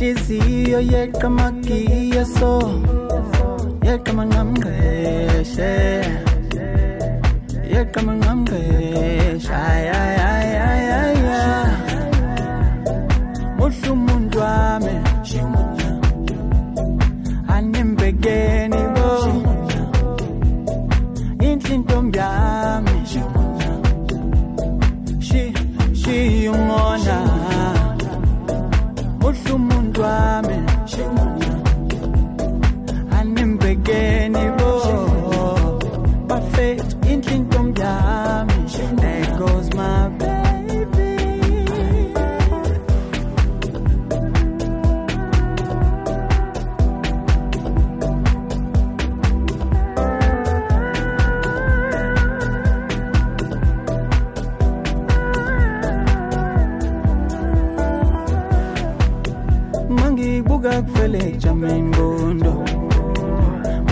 inhliziyo yeqa amagiya so yeqa amanqamqeshe yeqa ay ay ay. umuntu kuvuga kufeleja mimbondo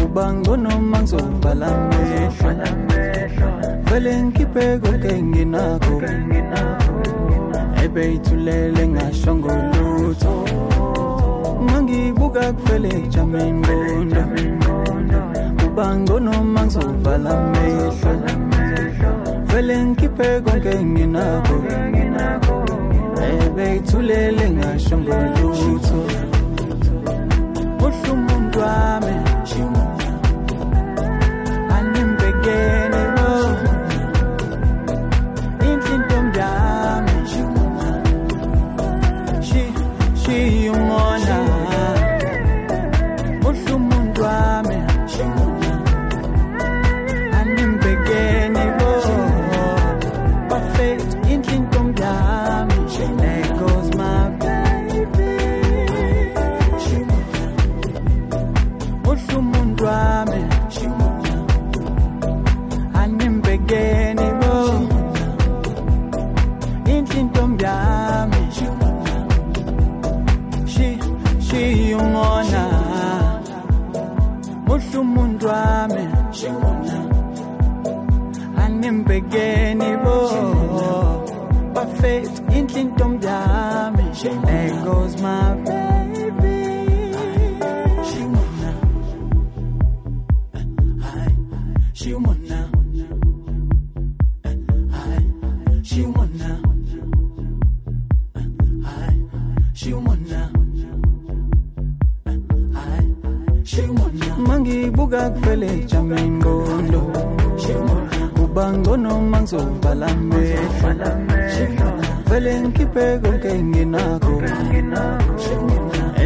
ubango no noma ngizovala amehlo vele ngikhiphe konke enginakho ebeyithulele Mangi buga mangibuka kufeleja mimbondo ubango no noma ngizovala amehlo vele ngikhiphe konke enginakho ebeyithulele ngasho ngolutho. Hoje o mundo amém.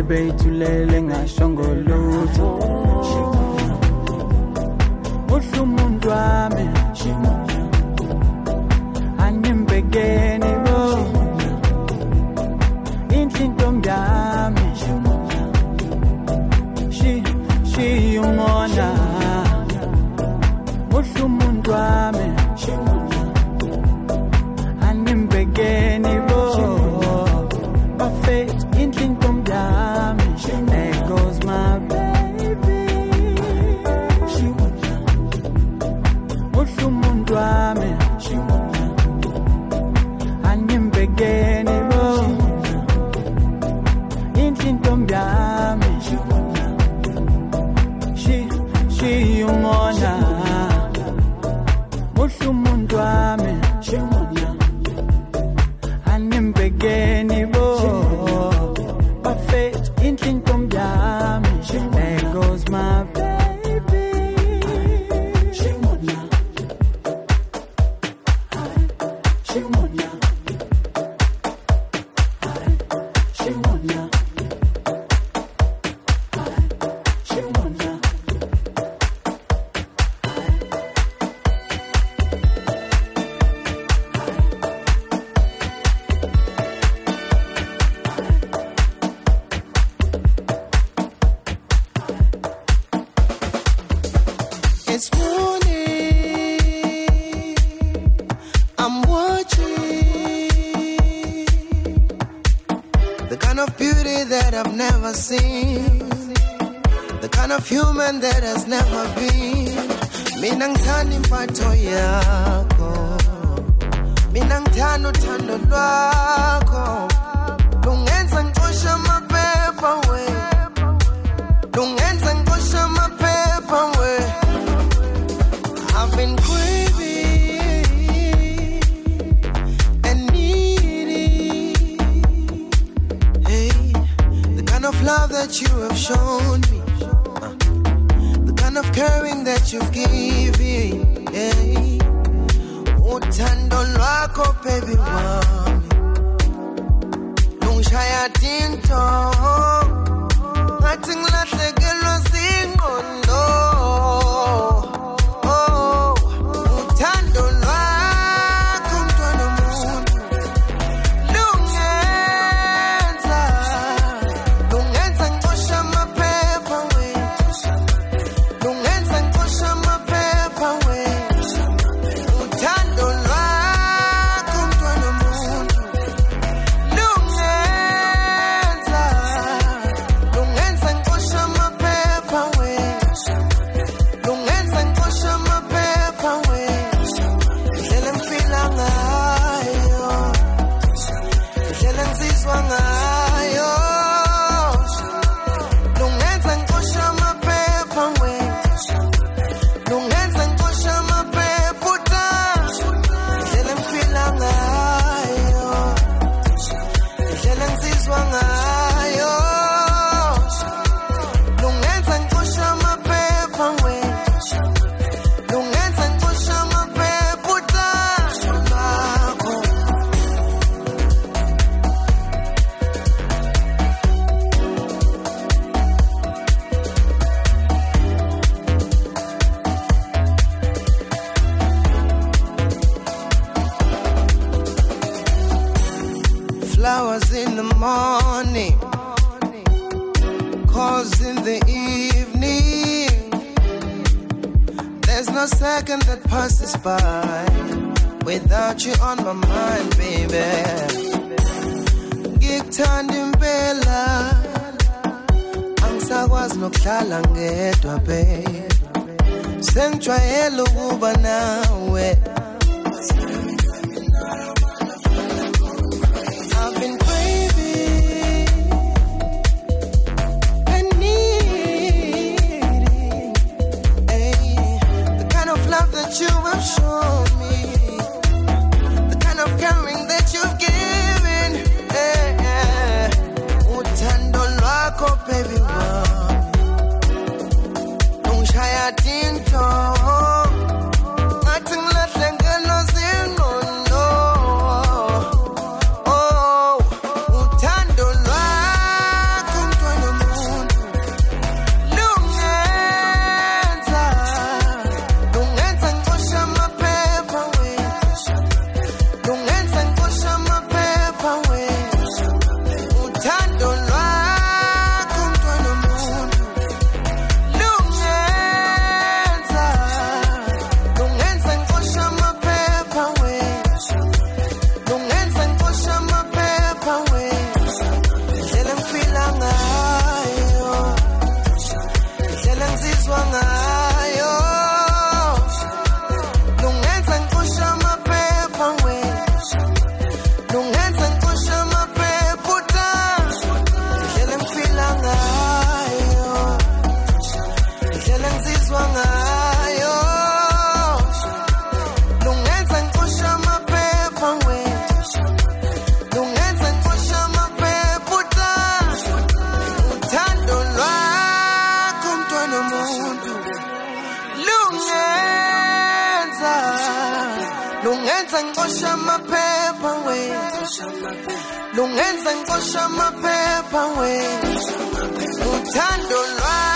ebeyithulele ngashongolutho muhle umuntu wami animbekeni bo inhle yami shiyumona muhle umuntu wami. lungenza ngosha I've been craving and needing hey the kind of love that you have shown me uh, the kind of caring that you've given hey uthando lwakho baby wami lungishaya tinto. Ngathi ngila There's no second that passes by without you on my mind, baby. Ngikuthanda impela angisakwazi nokuhlala ngedwa babe. Sengijwayele ukuba nawe Coco, baby, wow. Nung shaya. lungenza ngicosha amaphepha wethu. Lungenza ngicosha amaphepha wethu. Uthando lwami